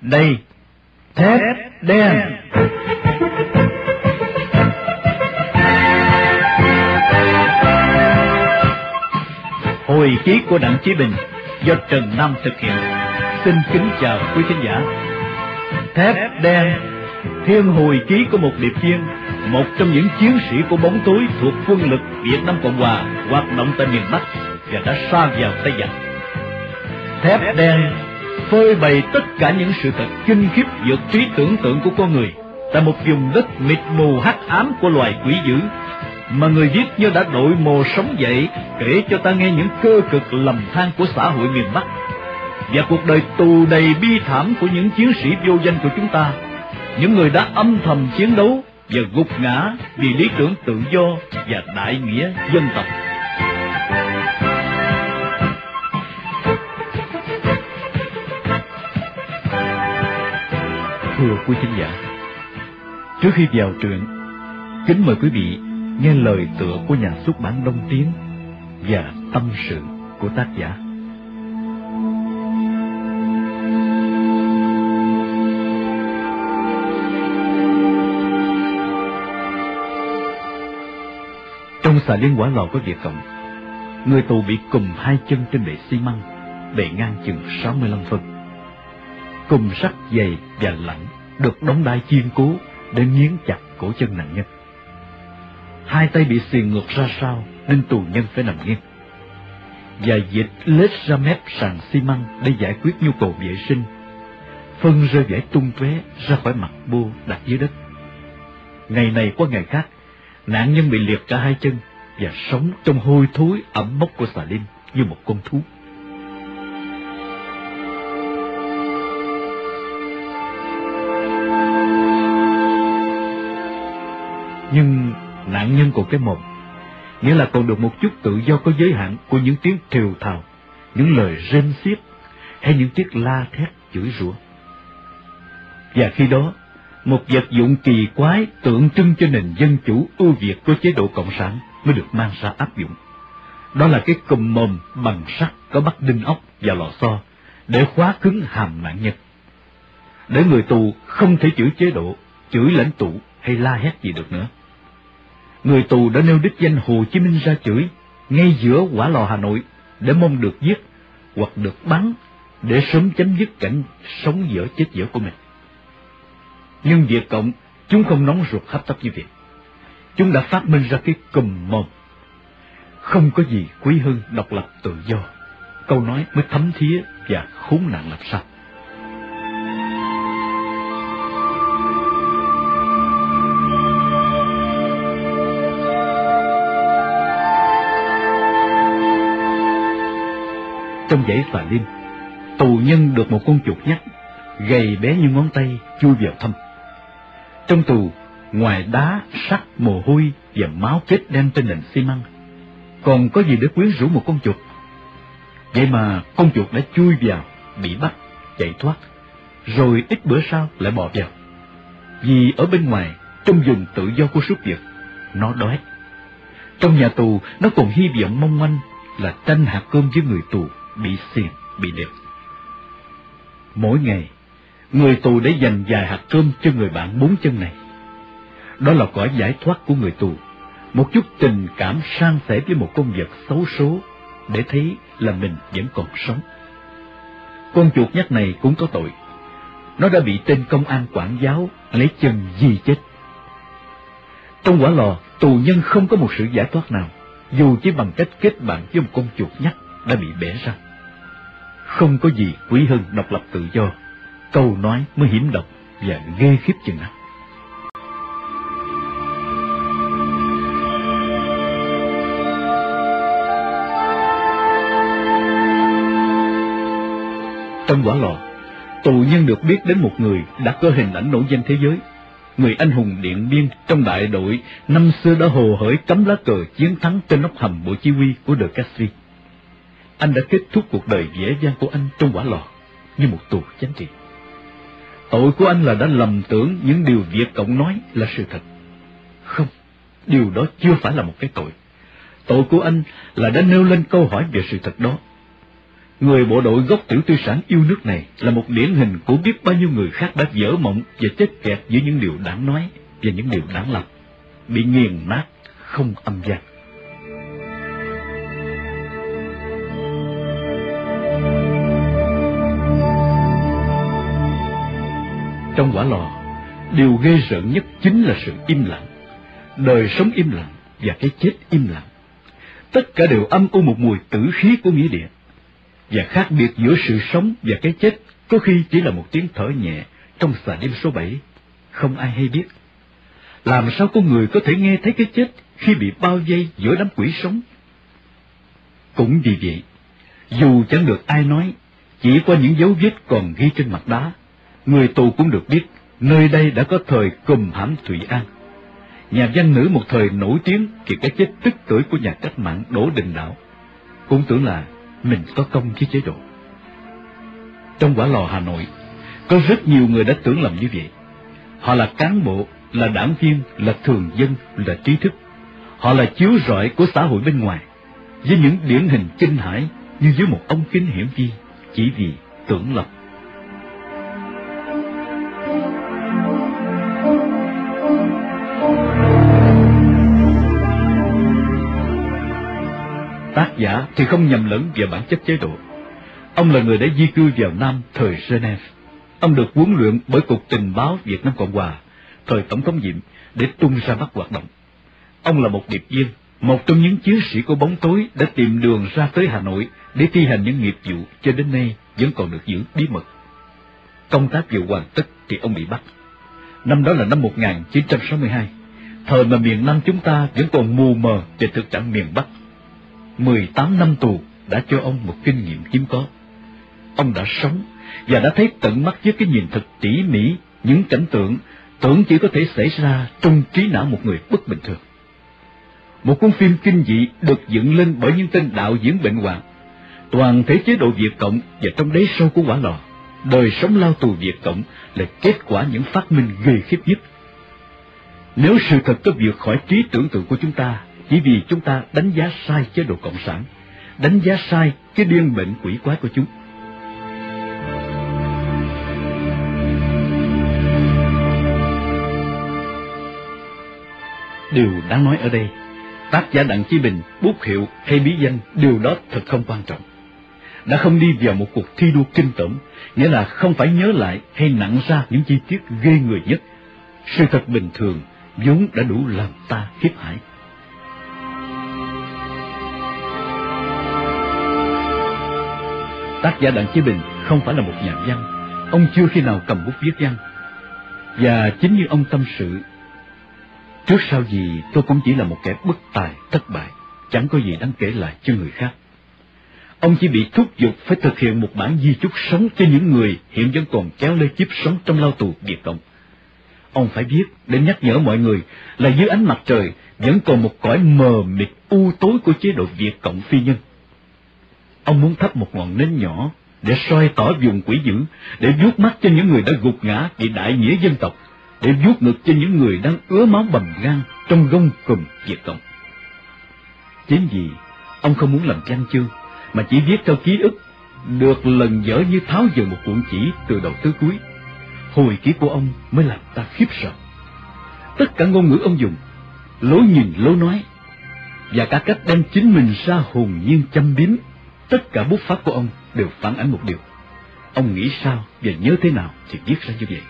Đây, thép đen. Hồi ký của Đặng Chí Bình do Trần Nam thực hiện. Xin kính chào quý khán giả. Thép đen, thiên hồi ký của một điệp viên, một trong những chiến sĩ của bóng tối thuộc quân lực Việt Nam Cộng Hòa hoạt động tại miền Bắc và đã xa vào tay giặc. Thép đen phơi bày tất cả những sự thật kinh khiếp vượt trí tưởng tượng của con người tại một vùng đất mịt mù hắc ám của loài quỷ dữ mà người viết như đã đội mồ sống dậy kể cho ta nghe những cơ cực lầm than của xã hội miền Bắc và cuộc đời tù đầy bi thảm của những chiến sĩ vô danh của chúng ta, những người đã âm thầm chiến đấu và gục ngã vì lý tưởng tự do và đại nghĩa dân tộc. Quý khán giả, trước khi vào truyện, kính mời quý vị nghe lời tựa của nhà xuất bản Đông Tiến và tâm sự của tác giả. Trong xà liên quả lò có việc Cộng, người tù bị cùm hai chân trên bệ xi măng, bề ngang chừng 65 phân. Cùm sắt dày và lạnh được đóng đai kiên cố để nghiến chặt cổ chân nạn nhân. Hai tay bị xiềng ngược ra sau nên tù nhân phải nằm nghiêng. Và dịch lết ra mép sàn xi măng để giải quyết nhu cầu vệ sinh. Phân rơi vãi tung tóe ra khỏi mặt bô đặt dưới đất. Ngày này qua ngày khác, nạn nhân bị liệt cả hai chân và sống trong hôi thối ẩm mốc của xà lim như một con thú. Nhưng nạn nhân của cái mồm, nghĩa là còn được một chút tự do có giới hạn của những tiếng trều thào, những lời rên xiết hay những tiếng la thét chửi rủa. Và khi đó, một vật dụng kỳ quái tượng trưng cho nền dân chủ ưu việt của chế độ cộng sản mới được mang ra áp dụng. Đó là cái cùm mồm bằng sắt có bắt đinh ốc và lò xo để khóa cứng hàm nạn nhân. Để người tù không thể chửi chế độ, chửi lãnh tụ hay la hét gì được nữa. Người tù đã nêu đích danh Hồ Chí Minh ra chửi ngay giữa quả lò Hà Nội để mong được giết hoặc được bắn để sớm chấm dứt cảnh sống dở chết dở của mình. Nhưng Việt Cộng, chúng không nóng ruột hấp tấp như vậy. Chúng đã phát minh ra cái cùm mồm. Không có gì quý hơn độc lập tự do. Câu nói mới thấm thía và khốn nạn làm sao. Trong dãy xà lim, tù nhân được một con chuột nhắt, gầy bé như ngón tay, chui vào thăm. Trong tù, ngoài đá, sắt, mồ hôi và máu chết đen trên nền xi măng, còn có gì để quyến rũ một con chuột? Vậy mà con chuột đã chui vào, bị bắt, chạy thoát, rồi ít bữa sau lại bò vào. Vì ở bên ngoài, trong vùng tự do của súc vật, nó đói. Trong nhà tù, nó còn hy vọng mong manh là tranh hạt cơm với người tù bị xiềng, bị đẹp. Mỗi ngày, người tù để dành vài hạt cơm cho người bạn bốn chân này. Đó là cõi giải thoát của người tù, một chút tình cảm san sẻ với một con vật xấu số để thấy là mình vẫn còn sống. Con chuột nhắt này cũng có tội. Nó đã bị tên công an quản giáo lấy chân di chết. Trong quả lò, tù nhân không có một sự giải thoát nào, dù chỉ bằng cách kết bạn với một con chuột nhắt đã bị bẻ ra. Không có gì quý hơn độc lập tự do, câu nói mới hiểm độc và ghê khiếp chừng nào. Trong quả lò, tù nhân được biết đến một người đã có hình ảnh nổi danh thế giới. Người anh hùng Điện Biên trong đại đội năm xưa đã hồ hởi cắm lá cờ chiến thắng trên nóc hầm bộ chỉ huy của De Castries. Anh đã kết thúc cuộc đời dễ dàng của anh trong quả lò như một tù chánh trị. Tội của anh là đã lầm tưởng những điều Việt Cộng nói là sự thật. Không, điều đó chưa phải là một cái tội. Tội của anh là đã nêu lên câu hỏi về sự thật đó. Người bộ đội gốc tiểu tư sản yêu nước này là một điển hình của biết bao nhiêu người khác đã dở mộng và chết kẹt giữa những điều đáng nói và những điều đáng làm, bị nghiền nát, không âm gian. Trong quả lò, điều ghê rợn nhất chính là sự im lặng, đời sống im lặng và cái chết im lặng. Tất cả đều âm u một mùi tử khí của nghĩa địa và khác biệt giữa sự sống và cái chết có khi chỉ là một tiếng thở nhẹ trong xà đêm số bảy, không ai hay biết. Làm sao con người có thể nghe thấy cái chết khi bị bao vây giữa đám quỷ sống? Cũng vì vậy, dù chẳng được ai nói, chỉ qua những dấu vết còn ghi trên mặt đá, người tù cũng được biết nơi đây đã có thời cùm hãm Thụy An. Nhà văn nữ một thời nổi tiếng vì cái chết tức tuổi của nhà cách mạng Đỗ Đình Đạo, cũng tưởng là mình có công với chế độ. Trong quả lò Hà Nội, có rất nhiều người đã tưởng lầm như vậy. Họ là cán bộ, là đảng viên, là thường dân, là trí thức. Họ là chiếu rọi của xã hội bên ngoài, với những điển hình kinh hãi như dưới một ông kính hiểm vi, chỉ vì tưởng lầm. Tác giả thì không nhầm lẫn về bản chất chế độ. Ông là người đã di cư vào Nam thời Geneva. Ông được huấn luyện bởi Cục Tình báo Việt Nam Cộng Hòa, thời Tổng thống Diệm, để tung ra bắt hoạt động. Ông là một điệp viên, một trong những chiến sĩ của bóng tối đã tìm đường ra tới Hà Nội để thi hành những nghiệp vụ cho đến nay vẫn còn được giữ bí mật. Công tác vừa hoàn tất thì ông bị bắt. Năm đó là năm 1962, thời mà miền Nam chúng ta vẫn còn mù mờ về thực trạng miền Bắc 18 năm tù đã cho ông một kinh nghiệm hiếm có. Ông đã sống và đã thấy tận mắt với cái nhìn thật tỉ mỉ những cảnh tượng tưởng chỉ có thể xảy ra trong trí não một người bất bình thường. Một cuốn phim kinh dị được dựng lên bởi những tên đạo diễn bệnh hoạn, toàn thể chế độ Việt Cộng và trong đáy sâu của quả lò, đời sống lao tù Việt Cộng là kết quả những phát minh ghê khiếp nhất. Nếu sự thật có vượt khỏi trí tưởng tượng của chúng ta, chỉ vì chúng ta đánh giá sai chế độ Cộng sản, đánh giá sai cái điên bệnh quỷ quái của chúng. Điều đáng nói ở đây, tác giả Đặng Chí Bình, bút hiệu hay bí danh, điều đó thật không quan trọng. Đã không đi vào một cuộc thi đua kinh tởm, nghĩa là không phải nhớ lại hay nặng ra những chi tiết ghê người nhất. Sự thật bình thường vốn đã đủ làm ta khiếp hãi. Tác giả Đặng Chí Bình không phải là một nhà văn, ông chưa khi nào cầm bút viết văn. Và chính như ông tâm sự, trước sau gì tôi cũng chỉ là một kẻ bất tài, thất bại, chẳng có gì đáng kể lại cho người khác. Ông chỉ bị thúc giục phải thực hiện một bản di chúc sống cho những người hiện vẫn còn kéo lê kiếp sống trong lao tù Việt Cộng. Ông phải viết để nhắc nhở mọi người là dưới ánh mặt trời vẫn còn một cõi mờ mịt u tối của chế độ Việt Cộng phi nhân. Ông muốn thắp một ngọn nến nhỏ để soi tỏ vùng quỷ dữ, để vuốt mắt cho những người đã gục ngã vì đại nghĩa dân tộc, để vuốt ngực cho những người đang ứa máu bầm gan trong gông cùm diệt Cộng. Chính vì ông không muốn làm văn chương, mà chỉ viết theo ký ức, được lần dở như tháo dần một cuộn chỉ từ đầu tới cuối. Hồi ký của ông mới làm ta khiếp sợ. Tất cả ngôn ngữ ông dùng, lối nhìn lối nói, và cả cách đem chính mình ra hồn nhiên châm biếm Tất cả bút pháp của ông đều phản ánh một điều. Ông nghĩ sao và nhớ thế nào thì viết ra như vậy.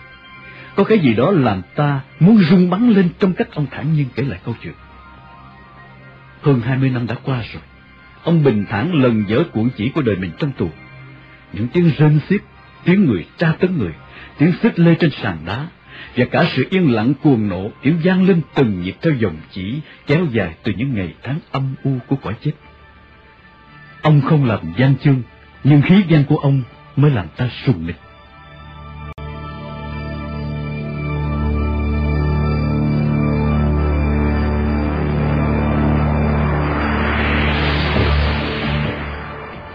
Có cái gì đó làm ta muốn rung bắn lên trong cách ông thản nhiên kể lại câu chuyện. Hơn hai mươi năm đã qua rồi. Ông bình thản lần dở cuộn chỉ của đời mình trong tù. Những tiếng rên xiết, tiếng người tra tấn người, tiếng xích lê trên sàn đá, và cả sự yên lặng cuồng nộ tiếng vang lên từng nhịp theo dòng chỉ kéo dài từ những ngày tháng âm u của quả chết. Ông không làm gian chương, nhưng khí gian của ông mới làm ta sùng nịch.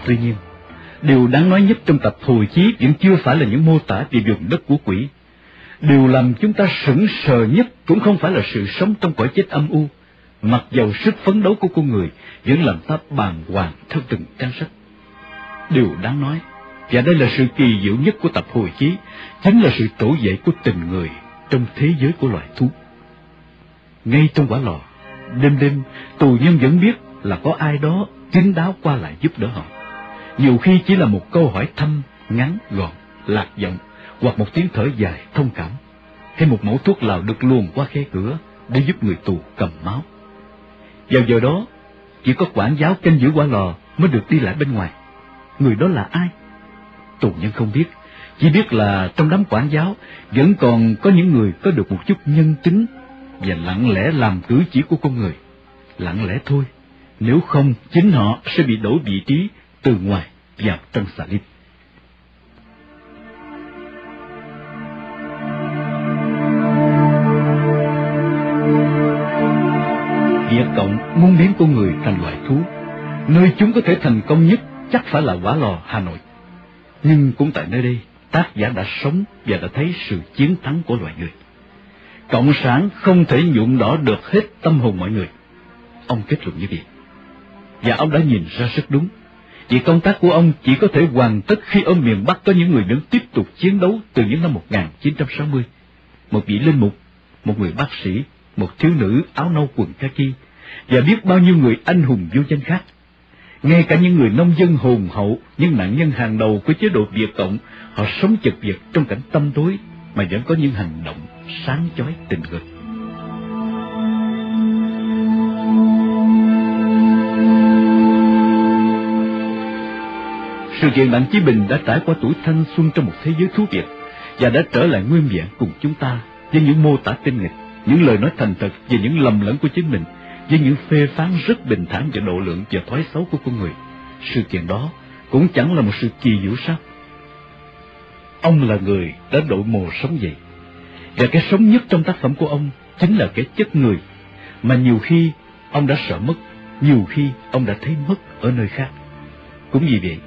Tuy nhiên, điều đáng nói nhất trong tập hồi chí vẫn chưa phải là những mô tả về vùng đất của quỷ. Điều làm chúng ta sững sờ nhất cũng không phải là sự sống trong cõi chết âm u, mặc dầu sức phấn đấu của con người vẫn làm ta bàng hoàng theo từng trang sách. đều đáng nói. Và đây là sự kỳ diệu nhất của tập hồi chí, chính là sự trỗi dậy của tình người trong thế giới của loài thú. Ngay trong quả lò, đêm đêm, tù nhân vẫn biết là có ai đó kín đáo qua lại giúp đỡ họ. Nhiều khi chỉ là một câu hỏi thăm, ngắn, gọn, lạc giọng, hoặc một tiếng thở dài, thông cảm, hay một mẫu thuốc lào được luồn qua khe cửa để giúp người tù cầm máu. Vào giờ đó, chỉ có quản giáo canh giữ quả lò mới được đi lại bên ngoài. Người đó là ai? Tù nhân không biết, chỉ biết là trong đám quản giáo vẫn còn có những người có được một chút nhân tính và lặng lẽ làm cử chỉ của con người. Lặng lẽ thôi, nếu không chính họ sẽ bị đổi vị trí từ ngoài vào trong xà lim. Việt Cộng muốn biến con người thành loại thú, nơi chúng có thể thành công nhất chắc phải là quả lò Hà Nội. Nhưng cũng tại nơi đây, tác giả đã sống và đã thấy sự chiến thắng của loài người. Cộng sản không thể nhuộm đỏ được hết tâm hồn mọi người. Ông kết luận như vậy. Và ông đã nhìn ra rất đúng. Vì công tác của ông chỉ có thể hoàn tất khi ở miền Bắc có những người vẫn tiếp tục chiến đấu từ những năm 1960. Một vị linh mục, một người bác sĩ, một thiếu nữ áo nâu quần kaki, và biết bao nhiêu người anh hùng vô danh khác. Ngay cả những người nông dân hồn hậu, những nạn nhân hàng đầu của chế độ Việt Cộng, họ sống chật vật trong cảnh tâm tối mà vẫn có những hành động sáng chói tình người. Sự kiện Đặng Chí Bình đã trải qua tuổi thanh xuân trong một thế giới thú vị và đã trở lại nguyên vẹn cùng chúng ta với những mô tả tinh nghịch, những lời nói thành thật về những lầm lẫn của chính mình, với những phê phán rất bình thản về độ lượng và thói xấu của con người. Sự kiện đó cũng chẳng là một sự kỳ diệu sao? Ông là người đã đội mồ sống dậy, và cái sống nhất trong tác phẩm của ông chính là cái chất người, mà nhiều khi ông đã sợ mất, nhiều khi ông đã thấy mất ở nơi khác. Cũng vì vậy,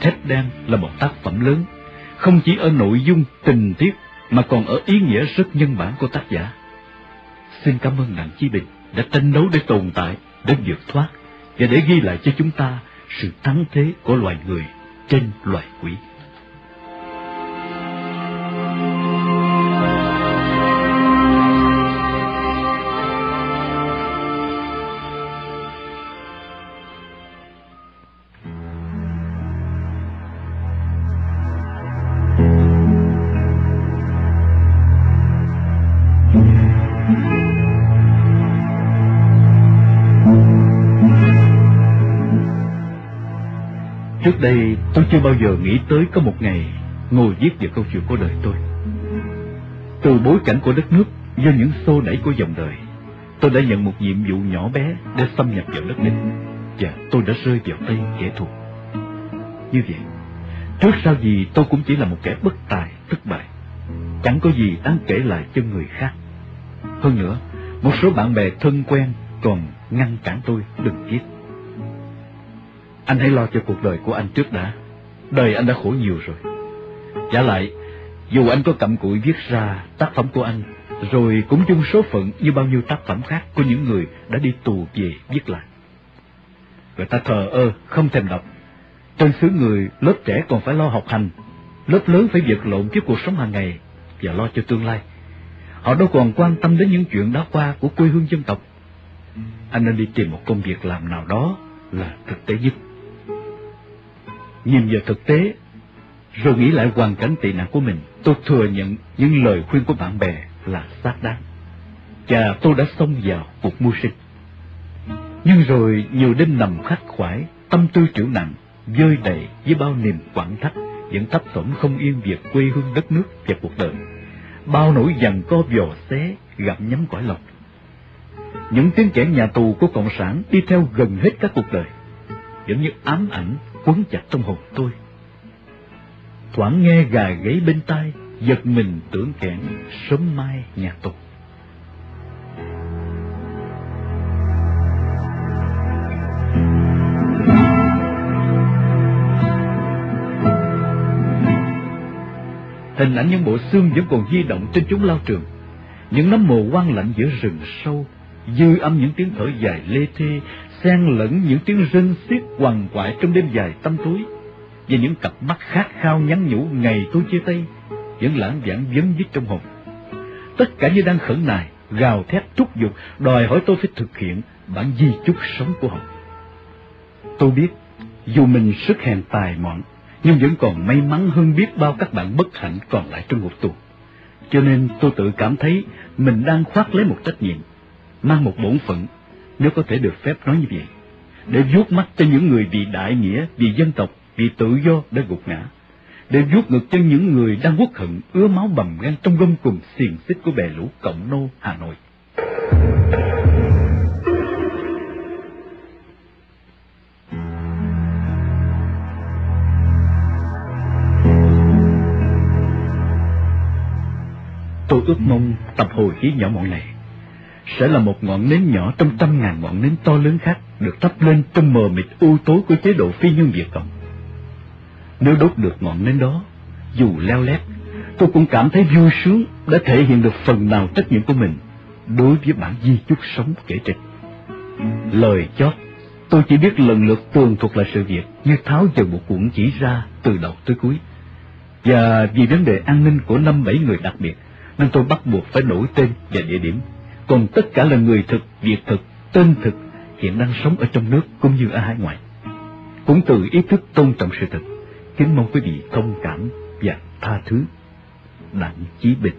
Thép Đan là một tác phẩm lớn, không chỉ ở nội dung, tình tiết, mà còn ở ý nghĩa rất nhân bản của tác giả. Xin cảm ơn nàng Chí Bình đã tranh đấu để tồn tại, để vượt thoát, và để ghi lại cho chúng ta sự thắng thế của loài người trên loài quỷ. Giờ nghĩ tới có một ngày ngồi viết về câu chuyện của đời tôi. Từ bối cảnh của đất nước, do những xô đẩy của dòng đời, tôi đã nhận một nhiệm vụ nhỏ bé để xâm nhập vào đất nước và tôi đã rơi vào tay kẻ thù. Như vậy, trước sau gì tôi cũng chỉ là một kẻ bất tài, thất bại, chẳng có gì đáng kể lại cho người khác. Hơn nữa, một số bạn bè thân quen còn ngăn cản tôi đừng viết. Anh hãy lo cho cuộc đời của anh trước đã. Đời anh đã khổ nhiều rồi. Trả lại, dù anh có cặm cụi viết ra tác phẩm của anh, rồi cũng chung số phận như bao nhiêu tác phẩm khác của những người đã đi tù về viết lại. Người ta thờ ơ, không thèm đọc. Trên xứ người, lớp trẻ còn phải lo học hành, lớp lớn phải vật lộn với cuộc sống hàng ngày và lo cho tương lai. Họ đâu còn quan tâm đến những chuyện đã qua của quê hương dân tộc. Anh nên đi tìm một công việc làm nào đó là thực tế nhất nhìn vào thực tế, rồi nghĩ lại hoàn cảnh tị nạn của mình, tôi thừa nhận những lời khuyên của bạn bè là xác đáng. Và tôi đã xông vào cuộc mưu sinh. Nhưng rồi nhiều đêm nằm khắc khoải, tâm tư chịu nặng, dơi đầy với bao niềm quặn thắt, vẫn thấp thỏm không yên việc quê hương đất nước và cuộc đời. Bao nỗi dằn co vò xé, gặm nhấm cõi lòng. Những tiếng kẻ nhà tù của Cộng sản đi theo gần hết các cuộc đời, giống như ám ảnh quấn chặt trong hồn tôi. Thoảng nghe gà gáy bên tai, giật mình tưởng kẹn sớm mai nhà tù. Hình ảnh những bộ xương vẫn còn di động trên chúng lao trường, những nấm mồ quang lạnh giữa rừng sâu, dư âm những tiếng thở dài lê thê xen lẫn những tiếng rên xiết quằn quại trong đêm dài tăm tối. và những cặp mắt khát khao nhắn nhủ ngày tôi chia tay vẫn lãng vãng vấn vít trong hồn. Tất cả như đang khẩn nài, gào thét thúc giục, đòi hỏi tôi phải thực hiện bản di chúc sống của họ. Tôi biết, dù mình sức hèn tài mọn, nhưng vẫn còn may mắn hơn biết bao các bạn bất hạnh còn lại trong ngục tù. Cho nên tôi tự cảm thấy mình đang khoác lấy một trách nhiệm, mang một bổn phận, nếu có thể được phép nói như vậy, để vuốt mắt cho những người vì đại nghĩa, vì dân tộc, vì tự do đã gục ngã, để vuốt ngực cho những người đang quốc hận ứa máu bầm gan trong gông cùng xiềng xích của bè lũ cộng nô Hà Nội. Tôi ước mong tập hồi ký nhỏ mọn này sẽ là một ngọn nến nhỏ trong trăm ngàn ngọn nến to lớn khác được thắp lên trong mờ mịt u tối của chế độ phi nhân Việt Cộng. Nếu đốt được ngọn nến đó, dù leo lét, tôi cũng cảm thấy vui sướng đã thể hiện được phần nào trách nhiệm của mình đối với bản di chúc sống kể trên. Lời chót, tôi chỉ biết lần lượt tường thuật lại sự việc như tháo dần một cuộn chỉ ra từ đầu tới cuối. Và vì vấn đề an ninh của năm bảy người đặc biệt, nên tôi bắt buộc phải đổi tên và địa điểm. Còn tất cả là người thực, việc thực, tên thực hiện đang sống ở trong nước cũng như ở hải ngoại. Cũng từ ý thức tôn trọng sự thật, kính mong quý vị thông cảm và tha thứ. Đặng Chí Bình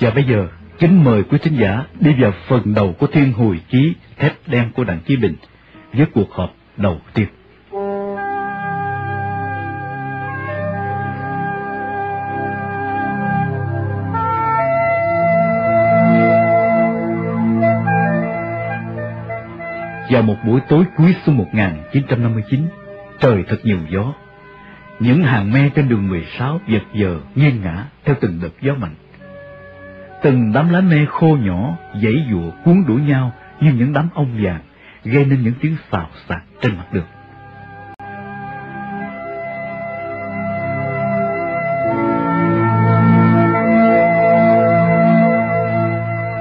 Và bây giờ, kính mời quý thính giả đi vào phần đầu của thiên hồi chí thép đen của Đặng Chí Bình với cuộc họp đầu tiên. Vào một buổi tối cuối xuân 1959, trời thật nhiều gió. Những hàng me trên đường 16 giật giờ nghiêng ngã theo từng đợt gió mạnh. Từng đám lá me khô nhỏ, dãy dụa cuốn đuổi nhau như những đám ong vàng, gây nên những tiếng xào xạc trên mặt đường.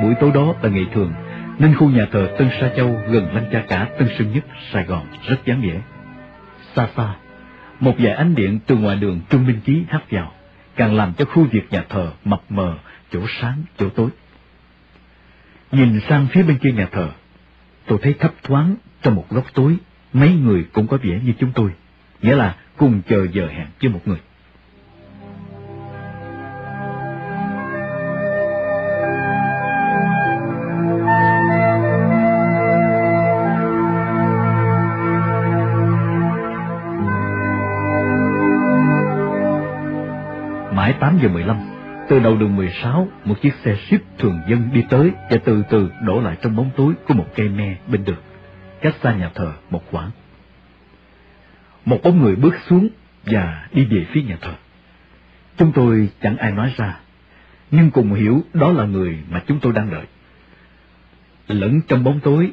Buổi tối đó là ngày thường, nên khu nhà thờ Tân Sa Châu gần Lăng Cha Cả Tân Sơn Nhất, Sài Gòn rất vắng vẻ. Xa xa, một vài ánh điện từ ngoài đường Trung Minh Chí hắt vào, càng làm cho khu vực nhà thờ mập mờ, chỗ sáng, chỗ tối. Nhìn sang phía bên kia nhà thờ, tôi thấy thấp thoáng trong một góc tối, mấy người cũng có vẻ như chúng tôi, nghĩa là cùng chờ giờ hẹn với một người. Mãi 8 giờ 15, từ đầu đường 16, một chiếc xe ship thường dân đi tới và từ từ đổ lại trong bóng tối của một cây me bên đường, cách xa nhà thờ một quãng. Một bóng người bước xuống và đi về phía nhà thờ. Chúng tôi chẳng ai nói ra, nhưng cùng hiểu đó là người mà chúng tôi đang đợi. Lẫn trong bóng tối,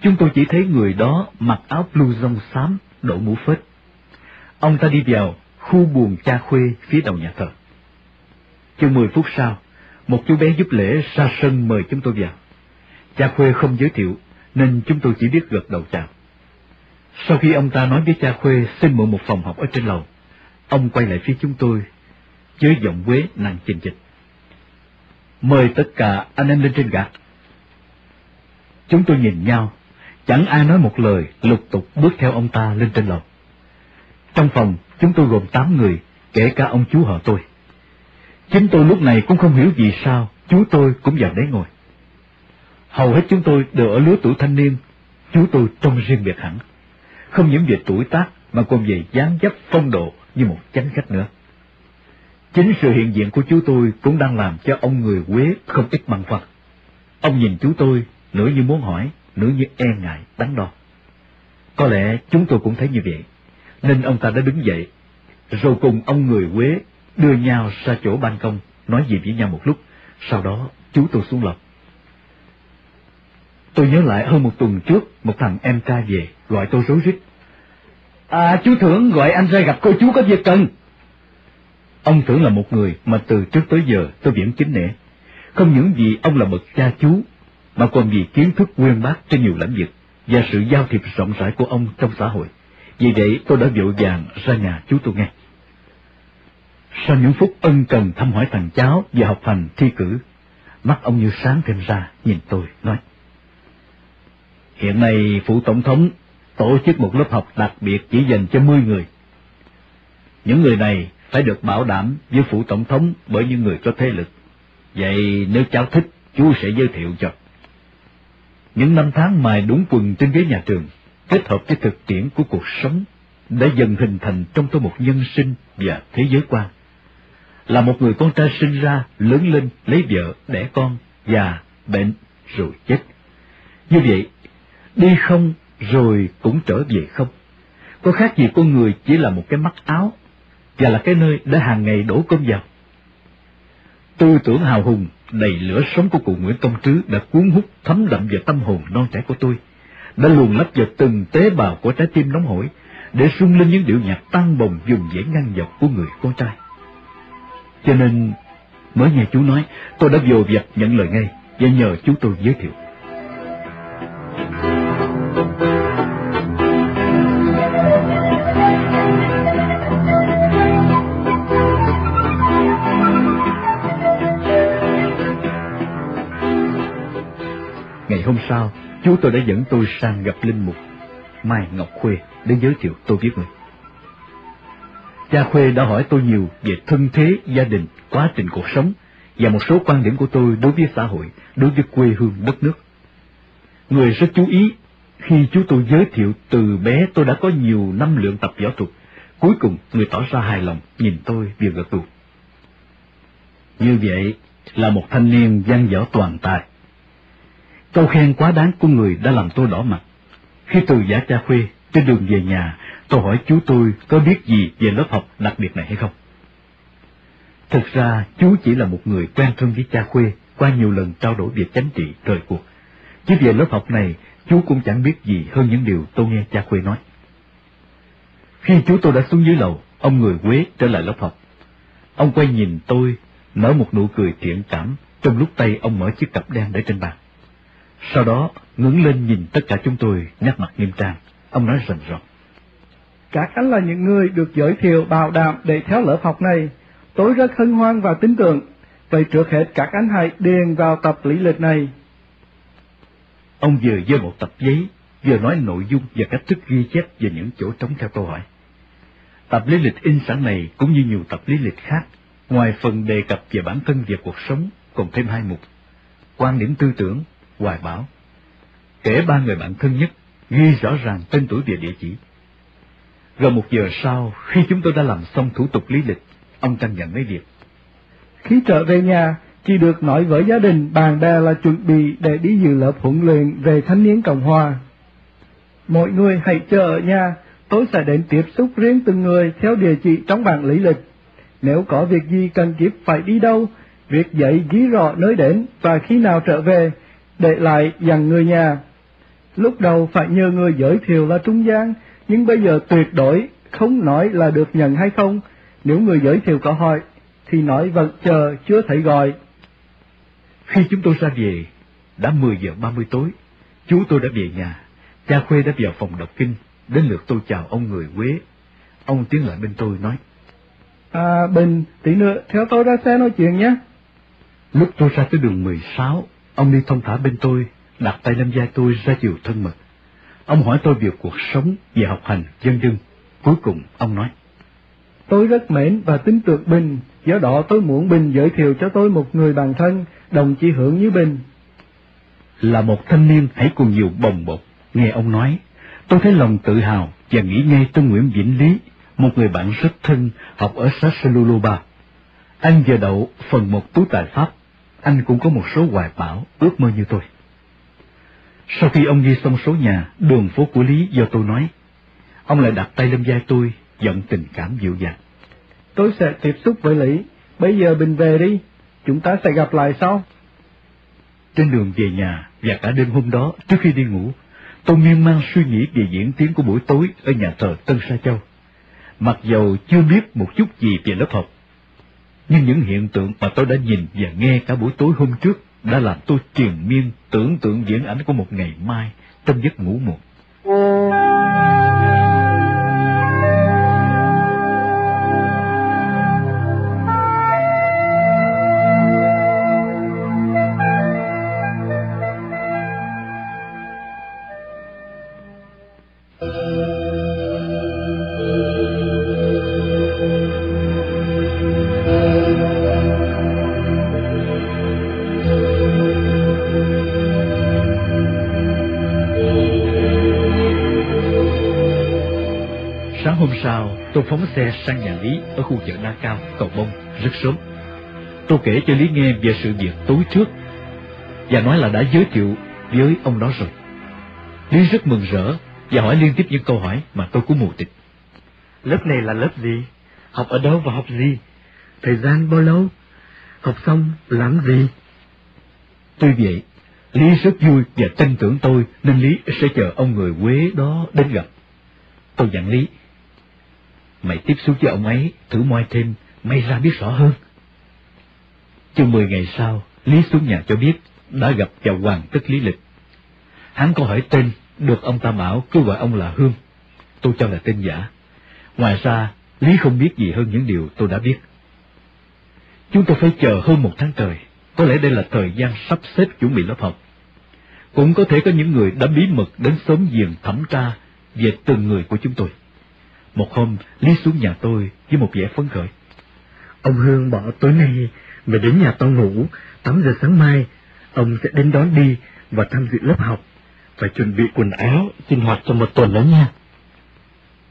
chúng tôi chỉ thấy người đó mặc áo blue blouson xám, đội mũ phết. Ông ta đi vào khu buồn cha khuê phía đầu nhà thờ. Chừng mười phút sau, một chú bé giúp lễ ra sân mời chúng tôi vào. Cha Khuê không giới thiệu, nên chúng tôi chỉ biết gật đầu chào. Sau khi ông ta nói với cha Khuê xin mượn một phòng học ở trên lầu, ông quay lại phía chúng tôi, với giọng quế nàng chình chịch. Mời tất cả anh em lên trên gạt. Chúng tôi nhìn nhau, chẳng ai nói một lời, lục tục bước theo ông ta lên trên lầu. Trong phòng, chúng tôi gồm tám người, kể cả ông chú họ tôi. Chính tôi lúc này cũng không hiểu vì sao chú tôi cũng vào đấy ngồi. Hầu hết chúng tôi đều ở lứa tuổi thanh niên, chú tôi trông riêng biệt hẳn. Không những về tuổi tác mà còn về dáng dấp phong độ như một chánh khách nữa. Chính sự hiện diện của chú tôi cũng đang làm cho ông người Quế không ít băn khoăn. Ông nhìn chú tôi, nửa như muốn hỏi, nửa như e ngại, đắn đo. Có lẽ chúng tôi cũng thấy như vậy, nên ông ta đã đứng dậy, rồi cùng ông người Quế đưa nhau ra chỗ ban công, nói gì với nhau một lúc, sau đó chú tôi xuống lầu. Tôi nhớ lại hơn một tuần trước, một thằng em trai về, gọi tôi rối rít. À, chú Thưởng gọi anh ra gặp cô chú có việc cần. Ông thưởng là một người mà từ trước tới giờ tôi vẫn kính nể. Không những vì ông là bậc cha chú, mà còn vì kiến thức nguyên bác trên nhiều lĩnh vực và sự giao thiệp rộng rãi của ông trong xã hội. Vì vậy tôi đã vội vàng ra nhà chú tôi nghe. Sau những phút ân cần thăm hỏi thằng cháu và học hành thi cử, mắt ông như sáng thêm ra, nhìn tôi, nói. Hiện nay, Phủ Tổng thống tổ chức một lớp học đặc biệt chỉ dành cho 10 người. Những người này phải được bảo đảm với Phủ Tổng thống bởi những người có thế lực. Vậy nếu cháu thích, chú sẽ giới thiệu cho. Những năm tháng mài đúng quần trên ghế nhà trường, kết hợp với thực tiễn của cuộc sống, đã dần hình thành trong tôi một nhân sinh và thế giới quan. Là một người con trai sinh ra, lớn lên, lấy vợ, đẻ con, già, bệnh, rồi chết. Như vậy, đi không rồi cũng trở về không. Có khác gì con người chỉ là một cái mắt áo, và là cái nơi để hàng ngày đổ cơm vào. Tư tưởng hào hùng, đầy lửa sống của cụ Nguyễn Công Trứ đã cuốn hút thấm đậm vào tâm hồn non trẻ của tôi, đã luồn lách vào từng tế bào của trái tim nóng hổi, để sung lên những điệu nhạc tăng bồng dùng dễ ngăn dọc của người con trai. Cho nên, mới nghe chú nói, tôi đã vô vặt nhận lời ngay, và nhờ chú tôi giới thiệu. Ngày hôm sau, chú tôi đã dẫn tôi sang gặp Linh Mục Mai Ngọc Khuê để giới thiệu tôi biết người. Cha Khuê đã hỏi tôi nhiều về thân thế, gia đình, quá trình cuộc sống và một số quan điểm của tôi đối với xã hội, đối với quê hương đất nước. Người rất chú ý khi chú tôi giới thiệu từ bé tôi đã có nhiều năm luyện tập võ thuật. Cuối cùng người tỏ ra hài lòng nhìn tôi vừa gật đầu. Như vậy là một thanh niên văn võ toàn tài. Câu khen quá đáng của người đã làm tôi đỏ mặt. Khi từ giả cha khuê, trên đường về nhà, tôi hỏi chú tôi có biết gì về lớp học đặc biệt này hay không. Thực ra, chú chỉ là một người quen thân với cha khuê qua nhiều lần trao đổi việc chánh trị rời cuộc. Chứ về lớp học này, chú cũng chẳng biết gì hơn những điều tôi nghe cha khuê nói. Khi chú tôi đã xuống dưới lầu, ông người Quế trở lại lớp học. Ông quay nhìn tôi, nở một nụ cười thiện cảm, trong lúc tay ông mở chiếc cặp đen để trên bàn. Sau đó, ngẩng lên nhìn tất cả chúng tôi, nhắc mặt nghiêm trang. Ông nói rần rọt. Các anh là những người được giới thiệu bảo đảm để theo lớp học này. Tôi rất hân hoan và tin tưởng. Vậy trước hết các anh hãy điền vào tập lý lịch này. Ông vừa giơ một tập giấy, vừa nói nội dung và cách thức ghi chép về những chỗ trống theo câu hỏi. Tập lý lịch in sẵn này cũng như nhiều tập lý lịch khác, ngoài phần đề cập về bản thân và cuộc sống, còn thêm hai mục. Quan điểm tư tưởng, hoài bảo. Kể ba người bạn thân nhất, ghi rõ ràng tên tuổi và địa chỉ. Gần một giờ sau, khi chúng tôi đã làm xong thủ tục lý lịch, ông căn nhận lấy điệp. Khi trở về nhà, chỉ được nói với gia đình bạn bè là chuẩn bị để đi dự lớp huấn luyện về thanh niên Cộng Hòa. Mọi người hãy chờ ở nhà, tôi sẽ đến tiếp xúc riêng từng người theo địa chỉ trong bảng lý lịch. Nếu có việc gì cần kiếp phải đi đâu, việc dạy ghi rõ nơi đến và khi nào trở về, để lại dặn người nhà. Lúc đầu phải nhờ người giới thiệu là trung gian, nhưng bây giờ tuyệt đối không nói là được nhận hay không. Nếu người giới thiệu có hỏi, thì nói vẫn chờ chưa thấy gọi. Khi chúng tôi ra về, đã 10 giờ 30 tối, chú tôi đã về nhà, cha Khuê đã vào phòng đọc kinh, đến lượt tôi chào ông người Quế. Ông tiến lại bên tôi nói, À, Bình, tí nữa theo tôi ra xe nói chuyện nhé. Lúc tôi ra tới đường 16, ông đi thông thả bên tôi, đặt tay lên vai tôi ra chiều thân mật. Ông hỏi tôi về cuộc sống, về học hành, dân dân. Cuối cùng, ông nói, Tôi rất mến và tin tưởng Bình, do đó tôi muốn Bình giới thiệu cho tôi một người bạn thân, đồng chí hưởng như Bình. Là một thanh niên hãy cùng nhiều bồng bột, nghe ông nói, tôi thấy lòng tự hào và nghĩ ngay tới Nguyễn Vĩnh Lý, một người bạn rất thân, học ở xã Saluluba. Anh giờ đậu phần một tú tài Pháp, anh cũng có một số hoài bão, ước mơ như tôi. Sau khi ông ghi xong số nhà, đường phố của Lý do tôi nói, ông lại đặt tay lên vai tôi, giận tình cảm dịu dàng. Tôi sẽ tiếp xúc với Lý, bây giờ Bình về đi, chúng ta sẽ gặp lại sau. Trên đường về nhà và cả đêm hôm đó, trước khi đi ngủ, tôi miên man suy nghĩ về diễn tiến của buổi tối ở nhà thờ Tân Sa Châu. Mặc dầu chưa biết một chút gì về lớp học, Nhưng những hiện tượng mà tôi đã nhìn và nghe cả buổi tối hôm trước đã làm tôi triền miên tưởng tượng diễn ảnh của một ngày mai trong giấc ngủ muộn. Tôi phóng xe sang nhà Lý ở khu chợ Na Cao, cầu bông, rất sớm. Tôi kể cho Lý nghe về sự việc tối trước, và nói là đã giới thiệu với ông đó rồi. Lý rất mừng rỡ và hỏi liên tiếp những câu hỏi mà tôi cũng mù tịch. Lớp này là lớp gì? Học ở đâu và học gì? Thời gian bao lâu? Học xong làm gì? Tuy vậy, Lý rất vui và tin tưởng tôi nên Lý sẽ chờ ông người Quế đó đến gặp. Tôi dặn Lý, mày tiếp xúc với ông ấy, thử moi thêm, may ra biết rõ hơn. Chừng mười ngày sau, Lý xuống nhà cho biết đã gặp chào hoàng tức lý lịch. Hắn có hỏi tên, được ông ta bảo cứ gọi ông là Hương. Tôi cho là tên giả. Ngoài ra, Lý không biết gì hơn những điều tôi đã biết. Chúng tôi phải chờ hơn một tháng trời, có lẽ đây là thời gian sắp xếp chuẩn bị lớp học. Cũng có thể có những người đã bí mật đến sớm giềng thẩm tra về từng người của chúng tôi. Một hôm, Lý xuống nhà tôi với một vẻ phấn khởi. Ông Hương bỏ tối nay về đến nhà tao ngủ, 8 giờ sáng mai, ông sẽ đến đón đi và tham dự lớp học. Phải chuẩn bị quần áo, sinh hoạt trong một tuần đó nha.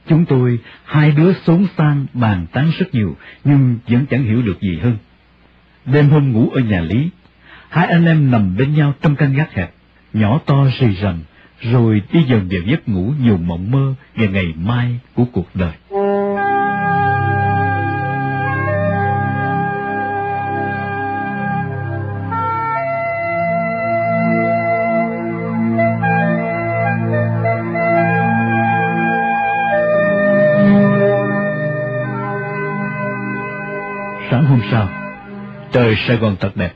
Chúng tôi, hai đứa xốn sang bàn tán rất nhiều, nhưng vẫn chẳng hiểu được gì hơn. Đêm hôm ngủ ở nhà Lý, hai anh em nằm bên nhau trong căn gác hẹp, nhỏ to rì rầm, rồi đi dần vào giấc ngủ nhiều mộng mơ về ngày mai của cuộc đời. Sáng hôm sau, trời Sài Gòn thật đẹp,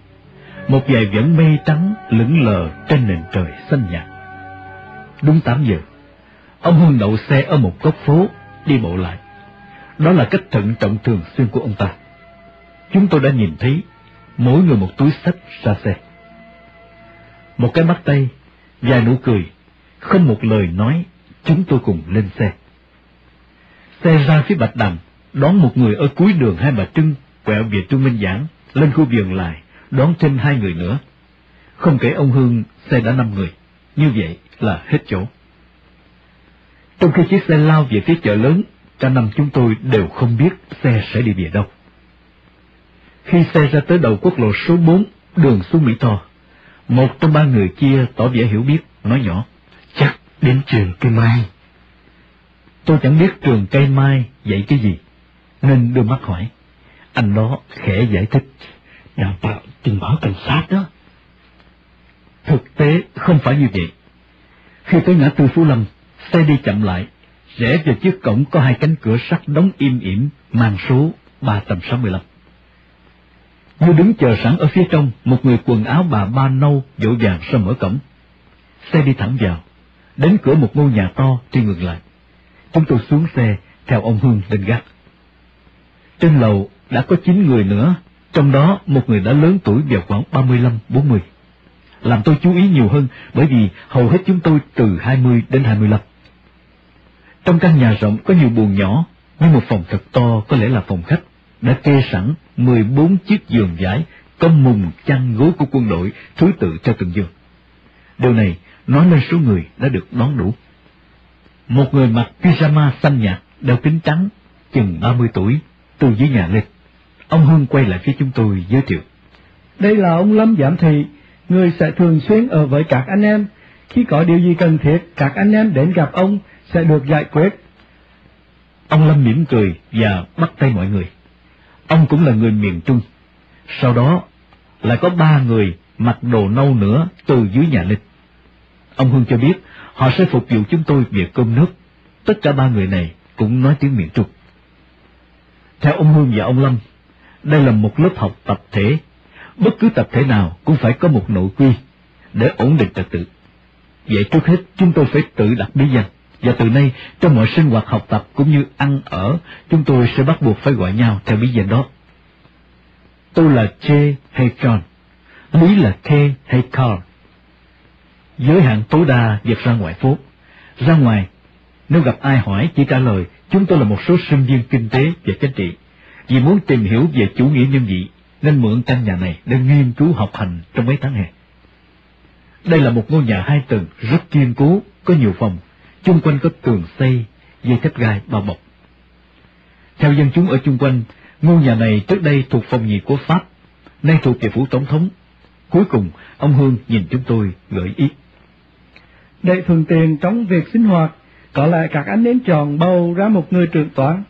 một vài vẫn mây trắng lững lờ trên nền trời xanh nhạt. Đúng 8 giờ, ông Hưng đậu xe ở một góc phố, đi bộ lại. Đó là cách thận trọng thường xuyên của ông ta. Chúng tôi đã nhìn thấy mỗi người một túi sách ra xe. Một cái bắt tay, vài nụ cười, không một lời nói, chúng tôi cùng lên xe. Xe ra phía Bạch Đằng, đón một người ở cuối đường Hai Bà Trưng, quẹo về Trung Minh Giảng, lên khu vườn lại, đón thêm hai người nữa. Không kể ông Hương, xe đã năm người. Như vậy là hết chỗ. Trong khi chiếc xe lao về phía chợ lớn, cả năm chúng tôi đều không biết xe sẽ đi về đâu. Khi xe ra tới đầu quốc lộ số 4, đường xuống Mỹ Tho, một trong ba người kia tỏ vẻ hiểu biết, nói nhỏ, Chắc đến trường cây mai. tôi chẳng biết trường cây mai dạy cái gì, nên đưa mắt hỏi. Anh đó khẽ giải thích, Đào tạo tình báo cảnh sát đó thực tế không phải như vậy. Khi tới ngã tư Phú Lâm, xe đi chậm lại, rẽ về trước cổng có hai cánh cửa sắt đóng im ỉm mang số 365. Như đứng chờ sẵn ở phía trong, một người quần áo bà ba nâu vội vàng ra mở cổng. Xe đi thẳng vào, đến cửa một ngôi nhà to thì ngừng lại. Chúng tôi xuống xe, theo ông Hương lên gác. Trên lầu đã có chín người nữa, trong đó một người đã lớn tuổi vào khoảng 35-40. Làm tôi chú ý nhiều hơn bởi vì hầu hết chúng tôi từ 20 đến 25. Trong căn nhà rộng có nhiều buồng nhỏ, nhưng một phòng thật to có lẽ là phòng khách, đã kê sẵn 14 chiếc giường giải, có mùng chăn gối của quân đội, thứ tự cho từng giường. Điều này nói lên số người đã được đón đủ. Một người mặc pyjama xanh nhạt, đeo kính trắng, chừng 30 tuổi, từ dưới nhà lên. Ông Hưng quay lại phía chúng tôi giới thiệu. Đây là ông Lâm Giảm Thị, người sẽ thường xuyên ở với các anh em. Khi có điều gì cần thiết, các anh em đến gặp ông sẽ được giải quyết. Ông Lâm mỉm cười và bắt tay mọi người. Ông cũng là người miền Trung. Sau đó lại có ba người mặc đồ nâu nữa từ dưới nhà lên. Ông Hưng cho biết họ sẽ phục vụ chúng tôi việc cơm nước. Tất cả ba người này cũng nói tiếng miền Trung. Theo ông Hương và ông Lâm, đây là một lớp học tập thể. Bất cứ tập thể nào cũng phải có một nội quy để ổn định trật tự. Vậy trước hết chúng tôi phải tự đặt bí danh, và từ nay trong mọi sinh hoạt học tập cũng như ăn ở, chúng tôi sẽ bắt buộc phải gọi nhau theo bí danh đó. Tôi là J hay John, Lý là K hay Carl. Giới hạn tối đa việc ra ngoài phố. Ra ngoài, nếu gặp ai hỏi chỉ trả lời chúng tôi là một số sinh viên kinh tế và chính trị. Vì muốn tìm hiểu về chủ nghĩa nhân vị nên mượn căn nhà này để nghiên cứu học hành trong mấy tháng hè. Đây là một ngôi nhà hai tầng rất kiên cố, có nhiều phòng, chung quanh có tường xây, dây thép gai bao bọc. Theo dân chúng ở chung quanh, ngôi nhà này trước đây thuộc phòng nhì của Pháp, nay thuộc về phủ tổng thống. Cuối cùng, ông Hương nhìn chúng tôi gợi ý. Để thuận tiện trong việc sinh hoạt, có lẽ các anh nên chọn bầu ra một người trưởng toán.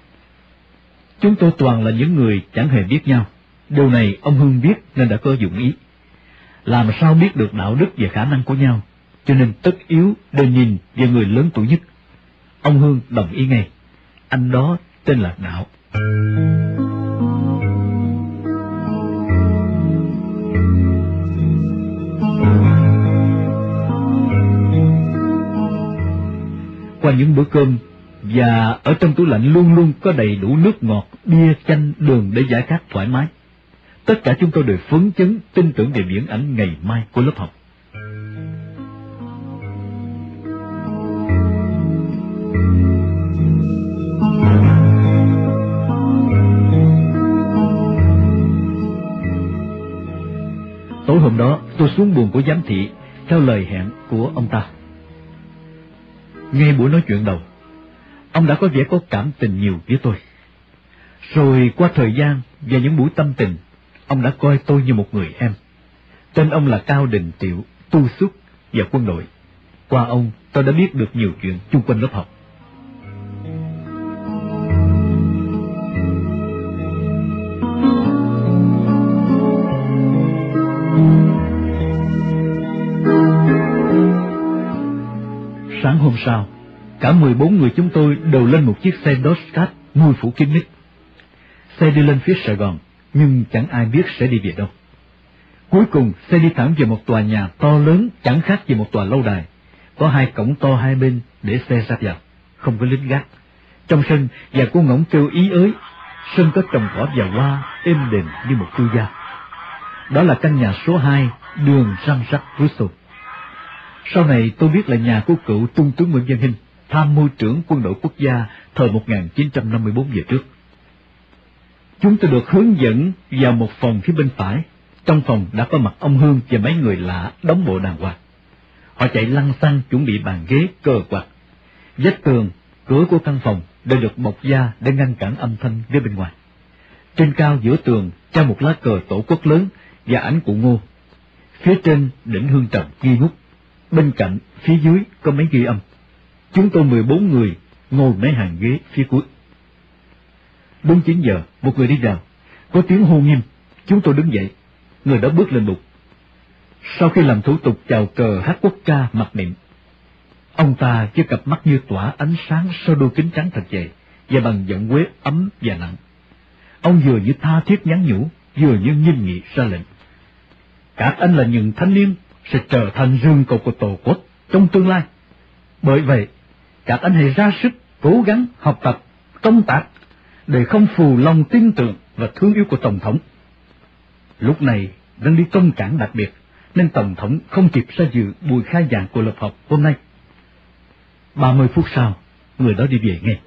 Chúng tôi toàn là những người chẳng hề biết nhau. Điều này ông Hương biết nên đã có dụng ý. Làm sao biết được đạo đức và khả năng của nhau, cho nên tất yếu đều nhìn về người lớn tuổi nhất. Ông Hương đồng ý ngay. Anh đó tên là Đạo. Qua những bữa cơm và ở trong tủ lạnh luôn luôn có đầy đủ nước ngọt, bia, chanh, đường để giải khát thoải mái. Tất cả chúng tôi đều phấn chấn tin tưởng về biển ảnh ngày mai của lớp học. Tối hôm đó, tôi xuống buồng của giám thị, theo lời hẹn của ông ta. Ngay buổi nói chuyện đầu, ông đã có vẻ có cảm tình nhiều với tôi. Rồi qua thời gian và những buổi tâm tình, ông đã coi tôi như một người em. Tên ông là Cao Đình Tiệu, tu xuất và quân đội. Qua ông, tôi đã biết được nhiều chuyện chung quanh lớp học. Sáng hôm sau, cả 14 người chúng tôi đều lên một chiếc xe Dodge Cat mui phủ kín mít. Xe đi lên phía Sài Gòn, nhưng chẳng ai biết sẽ đi về đâu. Cuối cùng, xe đi thẳng về một tòa nhà to lớn chẳng khác gì một tòa lâu đài. Có hai cổng to hai bên để xe ra vào, không có lính gác. Trong sân, và cô ngỗng kêu ý ới, sân có trồng cỏ và hoa, êm đềm như một tư gia. Đó là căn nhà số 2, đường răng rắc Russell. Sau này tôi biết là nhà của cựu Trung tướng Nguyễn Văn Hinh, tham mưu trưởng quân đội quốc gia thời 1954 về trước. Chúng tôi được hướng dẫn vào một phòng phía bên phải. Trong phòng đã có mặt ông Hương và mấy người lạ đóng bộ đàng hoàng. Họ chạy lăn xăng chuẩn bị bàn ghế, cờ quạt. Vách tường, cửa của căn phòng đều được bọc da để ngăn cản âm thanh phía bên ngoài. Trên cao giữa tường treo một lá cờ tổ quốc lớn và ảnh cụ Ngô. Phía trên đỉnh hương trầm ghi ngút. Bên cạnh, phía dưới có mấy ghi âm. Chúng tôi 14 người ngồi mấy hàng ghế phía cuối. Đúng 9 giờ, một người đi vào. Có tiếng hô nghiêm. Chúng tôi đứng dậy. Người đó bước lên bục. Sau khi làm thủ tục chào cờ hát quốc ca mặc niệm, ông ta với cặp mắt như tỏa ánh sáng sau đôi kính trắng thật dày và bằng giọng quế ấm và nặng. Ông vừa như tha thiết nhắn nhủ, vừa như nghiêm nghị ra lệnh. Các anh là những thanh niên sẽ trở thành rương cầu của Tổ quốc trong tương lai. Bởi vậy, các anh hãy ra sức cố gắng học tập, công tác để không phù lòng tin tưởng và thương yêu của Tổng thống. Lúc này đang đi công cảng đặc biệt, nên Tổng thống không kịp ra dự buổi khai giảng của lớp học hôm nay. 30 phút sau, người đó đi về ngay.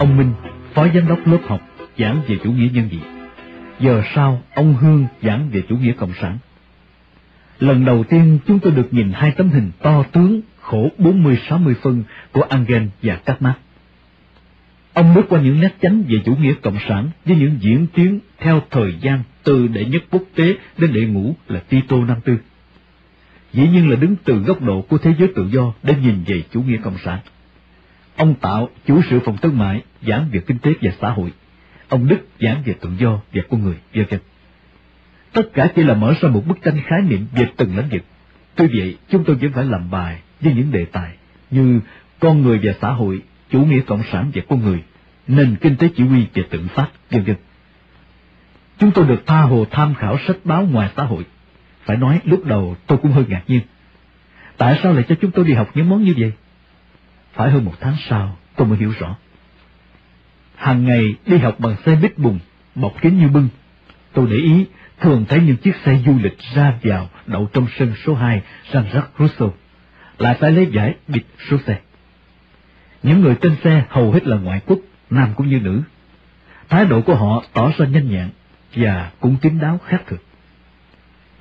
Ông Minh, phó giám đốc lớp học, giảng về chủ nghĩa nhân vị. Giờ sau, ông Hương giảng về chủ nghĩa cộng sản. Lần đầu tiên chúng tôi được nhìn hai tấm hình to tướng, khổ 40-60 phân của Engel và các Marx. Ông bước qua những nét chánh về chủ nghĩa cộng sản với những diễn tiến theo thời gian từ đệ nhất quốc tế đến đệ ngũ là Tito năm tư. Dĩ nhiên là đứng từ góc độ của thế giới tự do để nhìn về chủ nghĩa cộng sản. Ông Tạo, chủ sự phòng thương mại, giảng về kinh tế và xã hội. ông Đức giảng về tự do và con người, vân vân. Tất cả chỉ là mở ra một bức tranh khái niệm về từng lĩnh vực. Tuy vậy, chúng tôi vẫn phải làm bài với những đề tài như con người và xã hội, chủ nghĩa cộng sản và con người, nền kinh tế chỉ huy và tự phát, vân vân. Chúng tôi được tha hồ tham khảo sách báo ngoài xã hội. Phải nói lúc đầu tôi cũng hơi ngạc nhiên. Tại sao lại cho chúng tôi đi học những món như vậy? Phải hơn một tháng sau, tôi mới hiểu rõ. Hàng ngày đi học bằng xe bít bùng, bọc kính như bưng. Tôi để ý, thường thấy những chiếc xe du lịch ra vào đậu trong sân số 2 San Jacques Rousseau, lại phải lấy giải bịt số xe. Những người trên xe hầu hết là ngoại quốc, nam cũng như nữ. Thái độ của họ tỏ ra nhanh nhẹn và cũng kín đáo khác thường.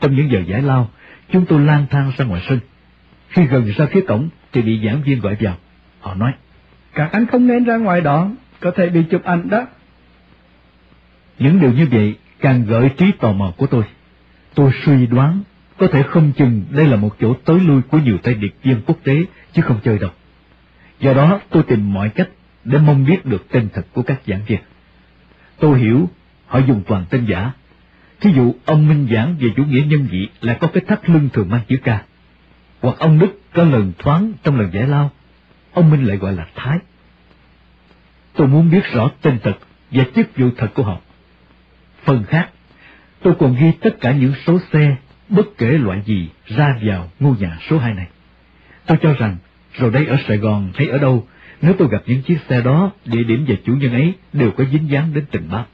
Trong những giờ giải lao, chúng tôi lang thang ra ngoài sân. Khi gần ra phía cổng thì bị giảng viên gọi vào. Họ nói, Các anh không nên ra ngoài đó, có thể bị chụp ảnh đó. những điều như vậy càng gợi trí tò mò của tôi. Tôi suy đoán có thể không chừng đây là một chỗ tới lui của nhiều tay điệp viên quốc tế chứ không chơi đâu. Do đó tôi tìm mọi cách để mong biết được tên thật của các giảng viên. Tôi hiểu họ dùng toàn tên giả. Thí dụ ông Minh giảng về chủ nghĩa nhân vị là có cái thắt lưng thường mang chữ ca. Hoặc ông Đức có lần thoáng trong lần giải lao, ông Minh lại gọi là Thái. Tôi muốn biết rõ tên thật và chức vụ thật của họ. Phần khác, tôi còn ghi tất cả những số xe, bất kể loại gì, ra vào ngôi nhà số 2 này. Tôi cho rằng, rồi đây ở Sài Gòn hay ở đâu, nếu tôi gặp những chiếc xe đó, địa điểm và chủ nhân ấy đều có dính dáng đến tình báo.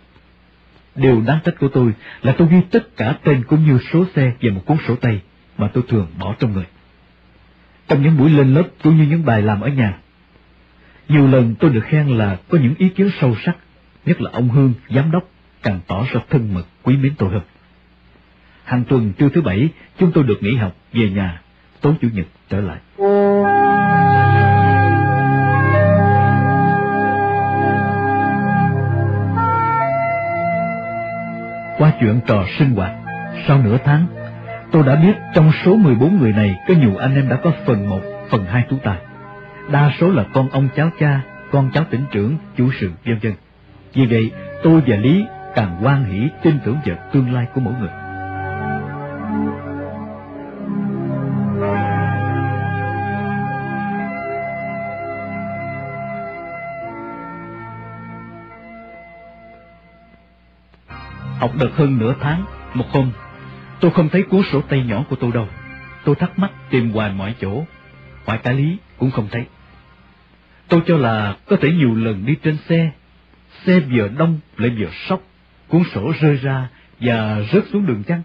Điều đáng trách của tôi là tôi ghi tất cả tên cũng như số xe về một cuốn sổ tay mà tôi thường bỏ trong người. Trong những buổi lên lớp cũng như những bài làm ở nhà, nhiều lần tôi được khen là có những ý kiến sâu sắc, nhất là ông Hương, giám đốc, càng tỏ ra thân mật, quý mến tôi hơn. Hàng tuần trưa thứ bảy, chúng tôi được nghỉ học, về nhà, tối chủ nhật trở lại. Qua chuyện trò sinh hoạt, sau nửa tháng, tôi đã biết trong số 14 người này có nhiều anh em đã có phần 1, phần 2 tú tài. Đa số là con ông cháu cha, con cháu tỉnh trưởng, chủ sự, vân vân. Vì vậy, tôi và Lý càng quan hỷ tin tưởng vào tương lai của mỗi người. Học được hơn nửa tháng, một hôm, tôi không thấy cuốn sổ tay nhỏ của tôi đâu. Tôi thắc mắc tìm hoài mọi chỗ, hỏi cả Lý cũng không thấy. Tôi cho là có thể nhiều lần đi trên xe, xe vừa đông lại vừa sóc, cuốn sổ rơi ra và rớt xuống đường chăng,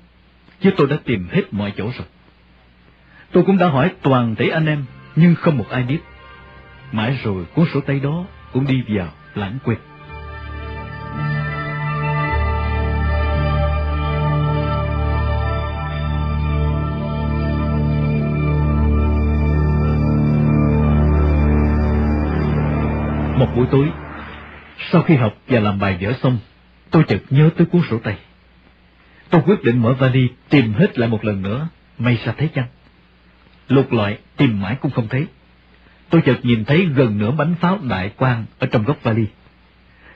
chứ tôi đã tìm hết mọi chỗ rồi. Tôi cũng đã hỏi toàn thể anh em, nhưng không một ai biết. Mãi rồi cuốn sổ tay đó cũng đi vào lãng quên. Một buổi tối, sau khi học và làm bài vở xong, tôi chợt nhớ tới cuốn sổ tay. Tôi quyết định mở vali tìm hết lại một lần nữa, may sao thấy chăng? Lục loại tìm mãi cũng không thấy. Tôi chợt nhìn thấy gần nửa bánh pháo đại quang ở trong góc vali.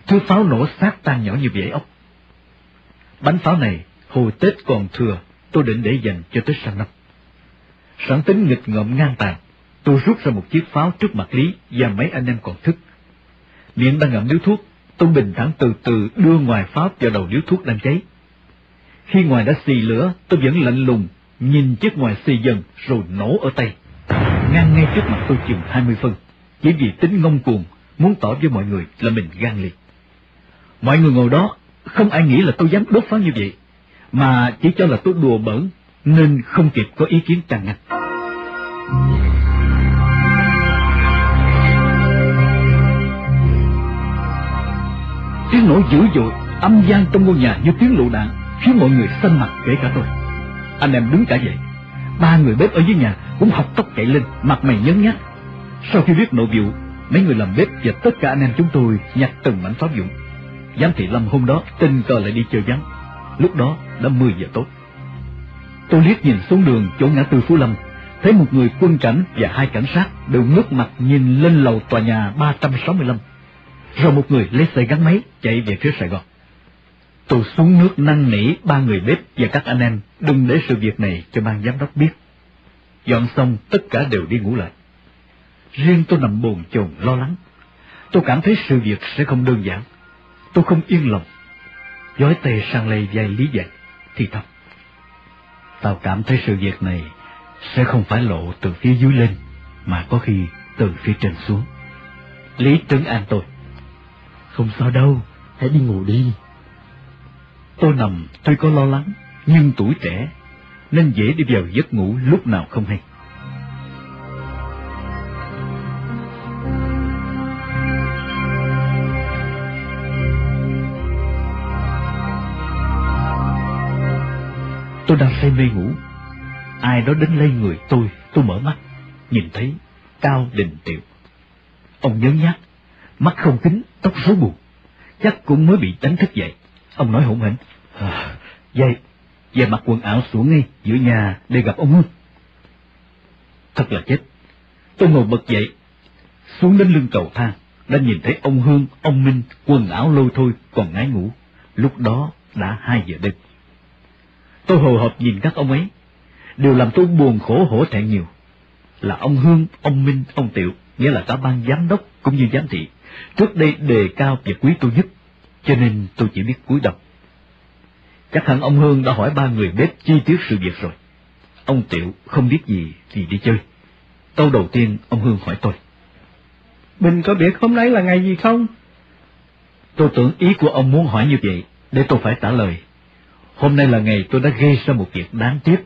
Thứ pháo nổ sát tan nhỏ như vậy ốc. Bánh pháo này, hồi Tết còn thừa, tôi định để dành cho Tết sang năm. Sẵn tính nghịch ngợm ngang tàn, tôi rút ra một chiếc pháo trước mặt Lý và mấy anh em còn thức. Miệng đang ngậm điếu thuốc, tôi bình thản từ từ đưa ngoài pháo vào đầu điếu thuốc đang cháy. Khi ngoài đã xì lửa, tôi vẫn lạnh lùng, nhìn chiếc ngoài xì dần rồi nổ ở tay. Ngang ngay trước mặt tôi chừng hai mươi phân, chỉ vì tính ngông cuồng, muốn tỏ với mọi người là mình gan liệt. Mọi người ngồi đó, không ai nghĩ là tôi dám đốt pháo như vậy, mà chỉ cho là tôi đùa bỡn, nên không kịp có ý kiến tràn ngập. Tiếng nổ dữ dội, âm gian trong ngôi nhà như tiếng lựu đạn, khiến mọi người xanh mặt kể cả tôi. Anh em đứng cả dậy, ba người bếp ở dưới nhà cũng học tóc chạy lên, mặt mày nhấn nhát. Sau khi biết nội vụ, mấy người làm bếp và tất cả anh em chúng tôi nhặt từng mảnh pháo dụng. Giám thị Lâm hôm đó tình cờ lại đi chơi vắng. Lúc đó đã 10 giờ tối. Tôi liếc nhìn xuống đường chỗ ngã tư Phú Lâm, thấy một người quân cảnh và hai cảnh sát đều ngước mặt nhìn lên lầu tòa nhà 365 rồi một người lấy xe gắn máy chạy về phía Sài Gòn. Tôi xuống nước năn nỉ ba người bếp và các anh em đừng để sự việc này cho ban giám đốc biết. Dọn xong tất cả đều đi ngủ lại. Riêng tôi nằm bồn chồn lo lắng. Tôi cảm thấy sự việc sẽ không đơn giản. Tôi không yên lòng. Gói tề sang lây dài lý giải, thì thầm. Tao cảm thấy sự việc này sẽ không phải lộ từ phía dưới lên, mà có khi từ phía trên xuống. Lý trấn an tôi. Không sao đâu, hãy đi ngủ đi. Tôi nằm tuy có lo lắng, nhưng tuổi trẻ, nên dễ đi vào giấc ngủ lúc nào không hay. Tôi đang say mê ngủ. Ai đó đến lây người tôi, tôi mở mắt, nhìn thấy Cao Đình Tiệu. Ông nhớ nhát, mắt không kính, tóc rối bù, chắc cũng mới bị đánh thức dậy. Ông nói hổn hển, à, dậy, về mặc quần áo xuống ngay giữa nhà để gặp ông Hương. Thật là chết. Tôi ngồi bật dậy, xuống đến lưng cầu thang, đã nhìn thấy ông Hương, ông Minh quần áo lôi thôi còn ngái ngủ. Lúc đó đã hai giờ đêm. Tôi hồi hộp nhìn các ông ấy, đều làm tôi buồn khổ hổ thẹn nhiều. Là ông Hương, ông Minh, ông Tiệu, nghĩa là cả ban giám đốc cũng như giám thị, trước đây đề cao và quý tôi nhất, cho nên tôi chỉ biết cúi đầu. Chắc hẳn ông Hương đã hỏi ba người bếp chi tiết sự việc rồi. Ông Tiệu không biết gì thì đi chơi. Câu đầu tiên ông Hương hỏi tôi. Bình có biết hôm nay là ngày gì không? Tôi tưởng ý của ông muốn hỏi như vậy, để tôi phải trả lời. Hôm nay là ngày tôi đã gây ra một việc đáng tiếc,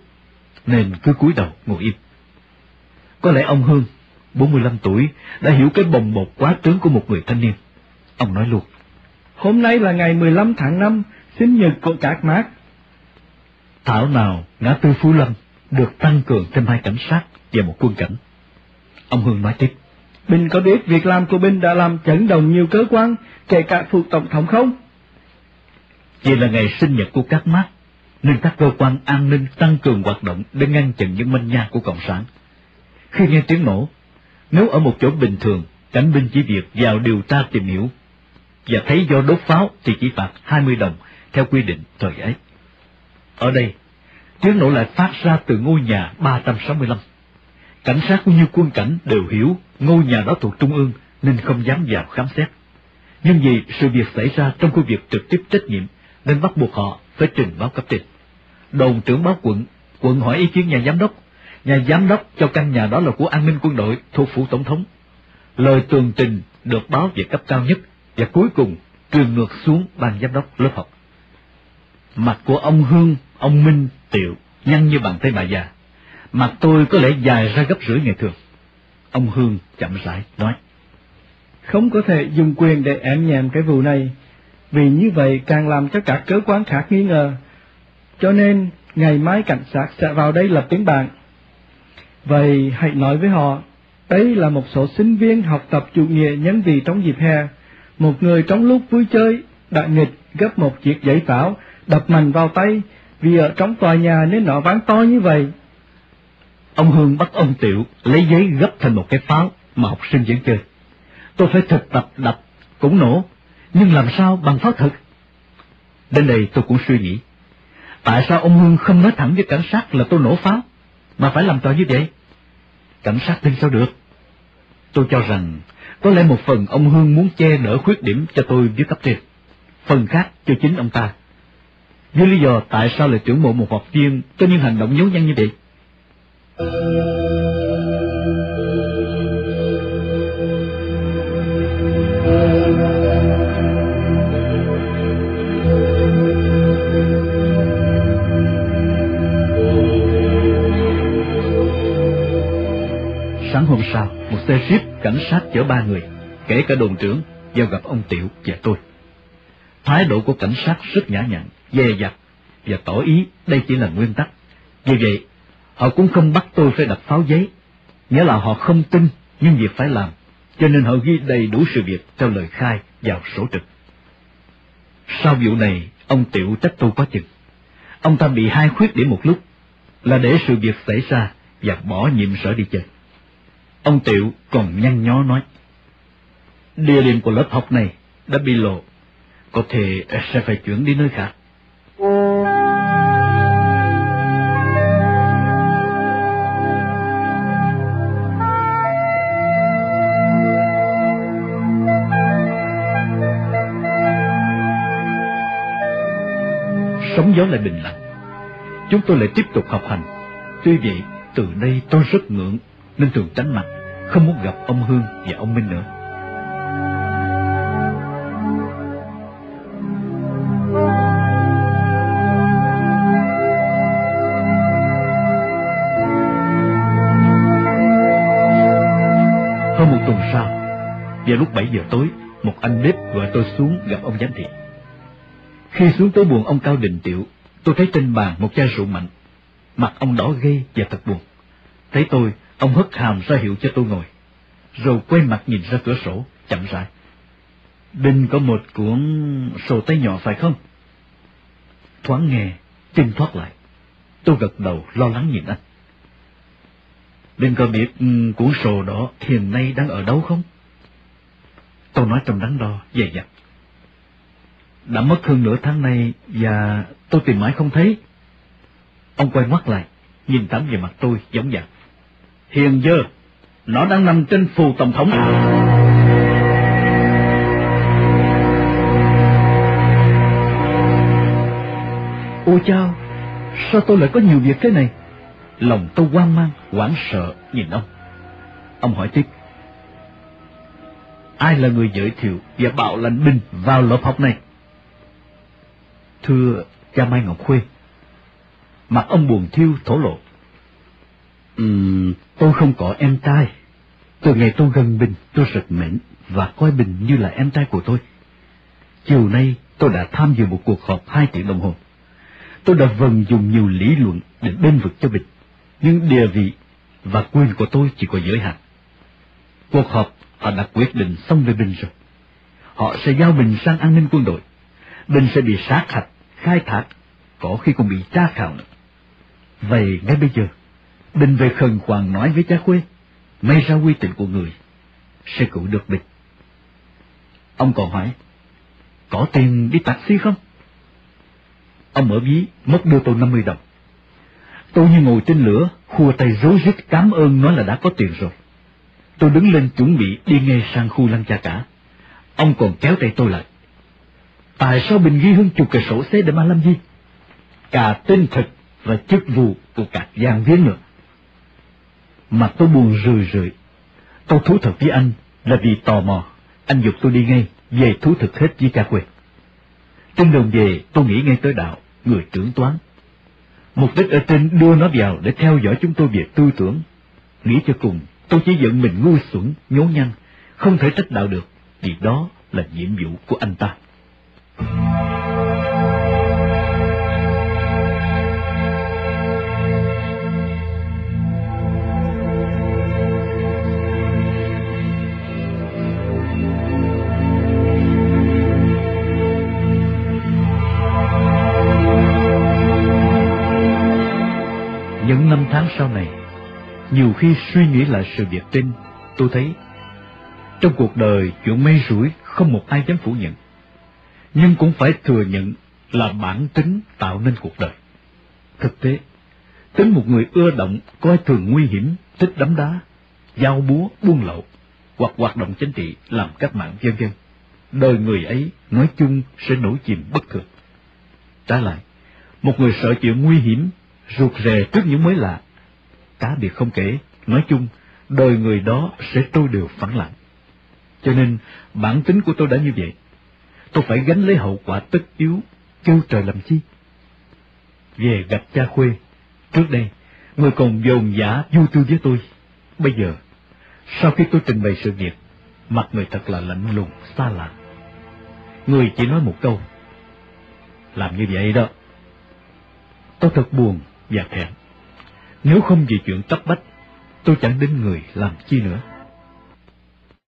nên cứ cúi đầu ngồi im. Có lẽ ông Hương, 45 tuổi, đã hiểu cái bồng bột quá trớn của một người thanh niên. Ông nói luôn. Hôm nay là ngày 15 tháng 5, sinh nhật của các mát. Thảo nào ngã tư Phú Lâm được tăng cường thêm hai cảnh sát và một quân cảnh. Ông Hương nói tiếp. Bình có biết việc làm của Bình đã làm chấn động nhiều cơ quan, kể cả phụ tổng thống không? Vì là ngày sinh nhật của các mát, nên các cơ quan an ninh tăng cường hoạt động để ngăn chặn những manh nha của Cộng sản. Khi nghe tiếng nổ, nếu ở một chỗ bình thường, cảnh binh chỉ việc vào điều tra tìm hiểu, và thấy do đốt pháo thì chỉ phạt 20 đồng theo quy định thời ấy. Ở đây, tiếng nổ lại phát ra từ ngôi nhà 365. Cảnh sát cũng như quân cảnh đều hiểu ngôi nhà đó thuộc Trung ương nên không dám vào khám xét. Nhưng vì sự việc xảy ra trong khu vực trực tiếp trách nhiệm nên bắt buộc họ phải trình báo cấp trên. Đồn trưởng báo quận, quận hỏi ý kiến nhà giám đốc, nhà giám đốc cho căn nhà đó là của an ninh quân đội thuộc phủ tổng thống. Lời tường trình được báo về cấp cao nhất và cuối cùng truyền ngược xuống ban giám đốc lớp học. Mặt của ông Hương, ông Minh, Tiệu nhăn như bàn tay bà già. Mặt tôi có lẽ dài ra gấp rưỡi ngày thường. Ông Hương chậm rãi nói. Không có thể dùng quyền để ẻm nhèm cái vụ này, vì như vậy càng làm cho các cơ quan khác nghi ngờ. Cho nên, ngày mai cảnh sát sẽ vào đây lập tiếng bản. Vậy hãy nói với họ, đây là một số sinh viên học tập chủ nghĩa nhân vị trong dịp hè. Một người trong lúc vui chơi đã nghịch gấp một chiếc giấy pháo, đập mạnh vào tay, vì ở trong tòa nhà nên nó ván to như vậy. Ông Hương bắt ông Tiểu lấy giấy gấp thành một cái pháo mà học sinh vẫn chơi. Tôi phải thực tập đập, cũng nổ, nhưng làm sao bằng pháo thực? Đến đây tôi cũng suy nghĩ, tại sao ông Hương không nói thẳng với cảnh sát là tôi nổ pháo, mà phải làm trò như vậy? Cảnh sát tin sao được? Tôi cho rằng, có lẽ một phần ông Hương muốn che đỡ khuyết điểm cho tôi với cấp trên, phần khác cho chính ông ta. Với lý do tại sao lại trưởng mộ một học viên cho những hành động nhấu nhăng như vậy? Hôm sau, một xe jeep cảnh sát chở ba người, kể cả đồn trưởng, vào gặp ông Tiểu và tôi. Thái độ của cảnh sát rất nhã nhặn, dè dặt và tỏ ý đây chỉ là nguyên tắc. Vì vậy, họ cũng không bắt tôi phải đập pháo giấy, nghĩa là họ không tin nhưng việc phải làm, cho nên họ ghi đầy đủ sự việc theo lời khai vào sổ trực. Sau vụ này, ông Tiểu trách tôi quá chừng. Ông ta bị hai khuyết điểm một lúc, là để sự việc xảy ra và bỏ nhiệm sở đi chơi. Ông Tiểu còn nhăn nhó nói. địa điểm của lớp học này đã bị lộ, có thể sẽ phải chuyển đi nơi khác. Sóng gió lại bình lặng. Chúng tôi lại tiếp tục học hành. Tuy vậy, từ đây tôi rất ngượng, nên thường tránh mặt, không muốn gặp ông Hương và ông Minh nữa. Hơn một tuần sau, vào lúc 7 giờ tối, một anh bếp gọi tôi xuống gặp ông giám thị. Khi xuống tới buồng ông Cao Đình Tiệu, tôi thấy trên bàn một chai rượu mạnh. Mặt ông đỏ gây và thật buồn. Thấy tôi, ông hất hàm ra hiệu cho tôi ngồi. Rồi quay mặt nhìn ra cửa sổ, chậm rãi. Đinh có một cuốn sổ tay nhỏ phải không? Thoáng nghe, tim thoát lại. Tôi gật đầu lo lắng nhìn anh. Đinh có biết ừ, cuốn sổ đó hiện nay đang ở đâu không? Tôi nói trong đắn đo, dày dặt. Đã mất hơn nửa tháng nay và tôi tìm mãi không thấy. Ông quay mắt lại, nhìn tắm về mặt tôi giống dạng. Hiện giờ, nó đang nằm trên phù tổng thống. Ôi chao, sao tôi lại có nhiều việc thế này? Lòng tôi hoang mang, hoảng sợ nhìn ông. Ông hỏi tiếp. Ai là người giới thiệu và bảo lãnh binh vào lớp học này? Thưa cha Mai Ngọc Khuê, mặt ông buồn thiêu thổ lộ. Uhm, tôi không có em trai. Từ ngày tôi gần Bình, tôi rất mến và coi Bình như là em trai của tôi. Chiều nay tôi đã tham dự một cuộc họp hai tiếng đồng hồ. Tôi đã vần dùng nhiều lý luận để bên vực cho Bình, nhưng địa vị và quyền của tôi chỉ có giới hạn. Cuộc họp họ đã quyết định xong về Bình rồi. Họ sẽ giao Bình sang an ninh quân đội. Bình sẽ bị sát hạch, khai thác, có khi còn bị tra khảo nữa. Vậy ngay bây giờ, Bình về khẩn khoản nói với cha Khuê, may ra quy tình của người, sẽ cứu được Bình. Ông còn hỏi, có tiền đi taxi không? Ông mở ví, mất đưa tôi 50 đồng. Tôi như ngồi trên lửa, khua tay rối rít cảm ơn nói là đã có tiền rồi. Tôi đứng lên chuẩn bị đi ngay sang khu lăng cha cả. Ông còn kéo tay tôi lại. Tại sao Bình ghi hơn chục cái sổ xế để mà làm gì? Cả tên thật và chức vụ của các giang viên nữa mà tôi buồn rười rượi. Tôi thú thật với anh là vì tò mò. Anh dục tôi đi ngay, về thú thực hết với cha quê. Trên đường về, tôi nghĩ ngay tới đạo, người trưởng toán. Mục đích ở trên đưa nó vào để theo dõi chúng tôi về tư tưởng. Nghĩ cho cùng, tôi chỉ giận mình ngu xuẩn, nhố nhăn, không thể trách đạo được, vì đó là nhiệm vụ của anh ta. Tháng sau này, nhiều khi suy nghĩ lại sự việc trên, tôi thấy trong cuộc đời chuyện mê rủi không một ai dám phủ nhận nhưng cũng phải thừa nhận là bản tính tạo nên cuộc đời. Thực tế, tính một người ưa động, coi thường nguy hiểm, thích đấm đá, giao búa, buôn lậu, hoặc hoạt động chính trị, làm cách mạng vân vân. Đời người ấy nói chung sẽ nổi chìm bất thường. Trái lại, một người sợ chuyện nguy hiểm, ruột rè trước những mới lạ. Cá biệt không kể, nói chung, đời người đó sẽ tôi đều phẳng lặng. Cho nên, bản tính của tôi đã như vậy tôi phải gánh lấy hậu quả tất yếu, kêu trời làm chi. Về gặp cha Khuê, trước đây, người còn dồn giả du tư với tôi. Bây giờ, sau khi tôi trình bày sự việc, mặt người thật là lạnh lùng, xa lạ. Người chỉ nói một câu, làm như vậy đó. Tôi thật buồn và thẹn. Nếu không vì chuyện cấp bách, tôi chẳng đến người làm chi nữa.